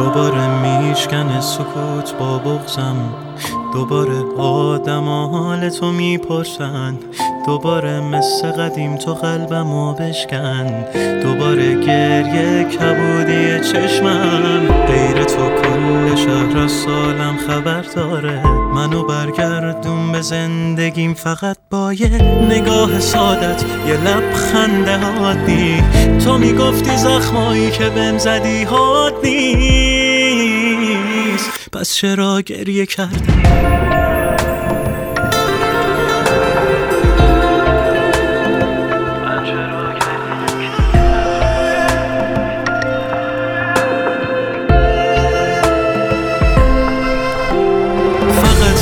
دوباره میشکن سکوت با بغزم دوباره آدم حال تو می‌پرسن. دوباره مثل قدیم تو قلبمو بشکن. دوباره گریه کبودی چشمم. غیر تو کل شهر از سالم خبر داره. منو برگردون به زندگیم فقط با یه نگاه سادت. یه لبخنده حادی. تو می‌گفتی زخمایی که بهم زدی حاد نیست پس چرا گریه کردم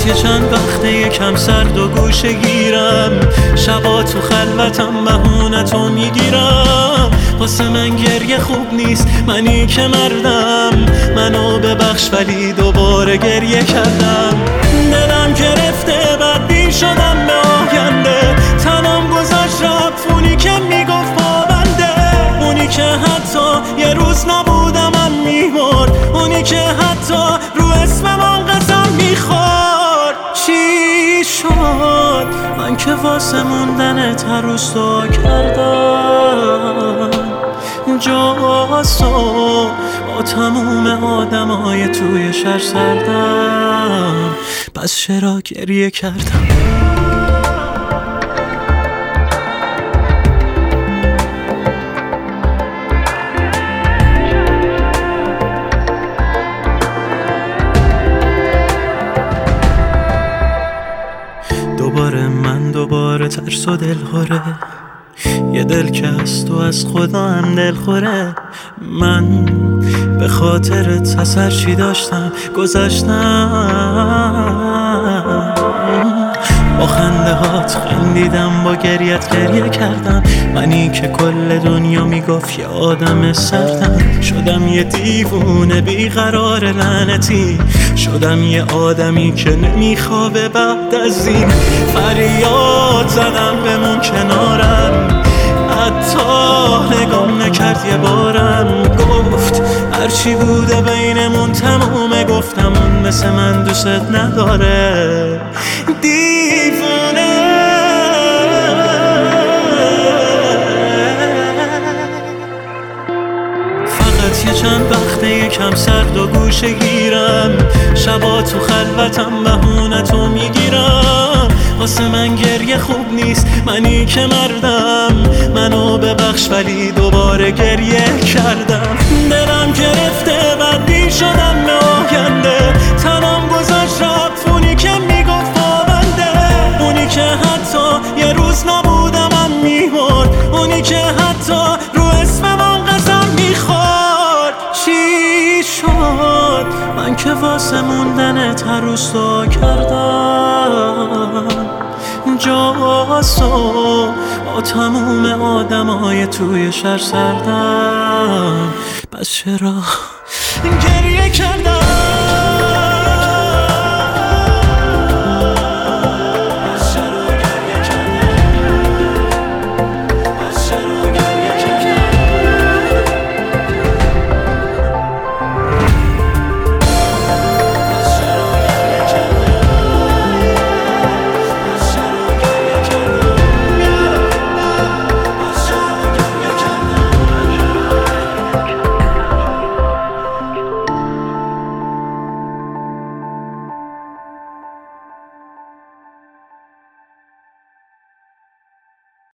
یه چند وقته یکم سرد و گوشه گیرم. شبا تو خلوتم بهونتو می‌گیرم. واسه من گریه خوب نیست منی که مردم. منو ببخش ولی دوباره گریه کردم. دلم گرفته بدبین شدم به آینده. تنم گذاشت رفت اونی که می‌گفت پابنده. اونی که حتی یه روز نبودم من میمرد اونی که حتی رو اسمم که واسه موندن تروس کردم. جاسو با تموم آدمای توی شهر سردم. پس چرا گریه کردم؟ ترس و دلخوره یه دل که از تو از خدا هم دلخوره من به خاطر تسر چی داشتم گذاشتم با خنده هات خندیدم با گریت گریه کردم. منی که کل دنیا می‌گفت یه آدم سردم. شدم یه دیوونه بیقرار لعنتی. شدم یه آدمی که نمیخوابه بعد از این فریاد زدم بمون کنارم. حتی نگام نکرد یه بارم. گفت هرچی بوده بینمون تمومه. گفتم اون مثل من دوست نداره. دیوونه یه چند وقته یکم سرد و گوشه گیرم. شبا تو خلوتم بهونتو می‌گیرم. واسه من گریه خوب نیست منی که مردم. منو ببخش ولی دوباره گریه کردم. دلم گرفته بدبین شدم به آینده. تنم گذاشت رفت اونی که می‌گفت پابنده اونی که حتی یه روز نبودم شد. من که واسه موندن تروس کردم. جاسو با تموم آدمای توی شهر سردم. پس چرا گریه کردم؟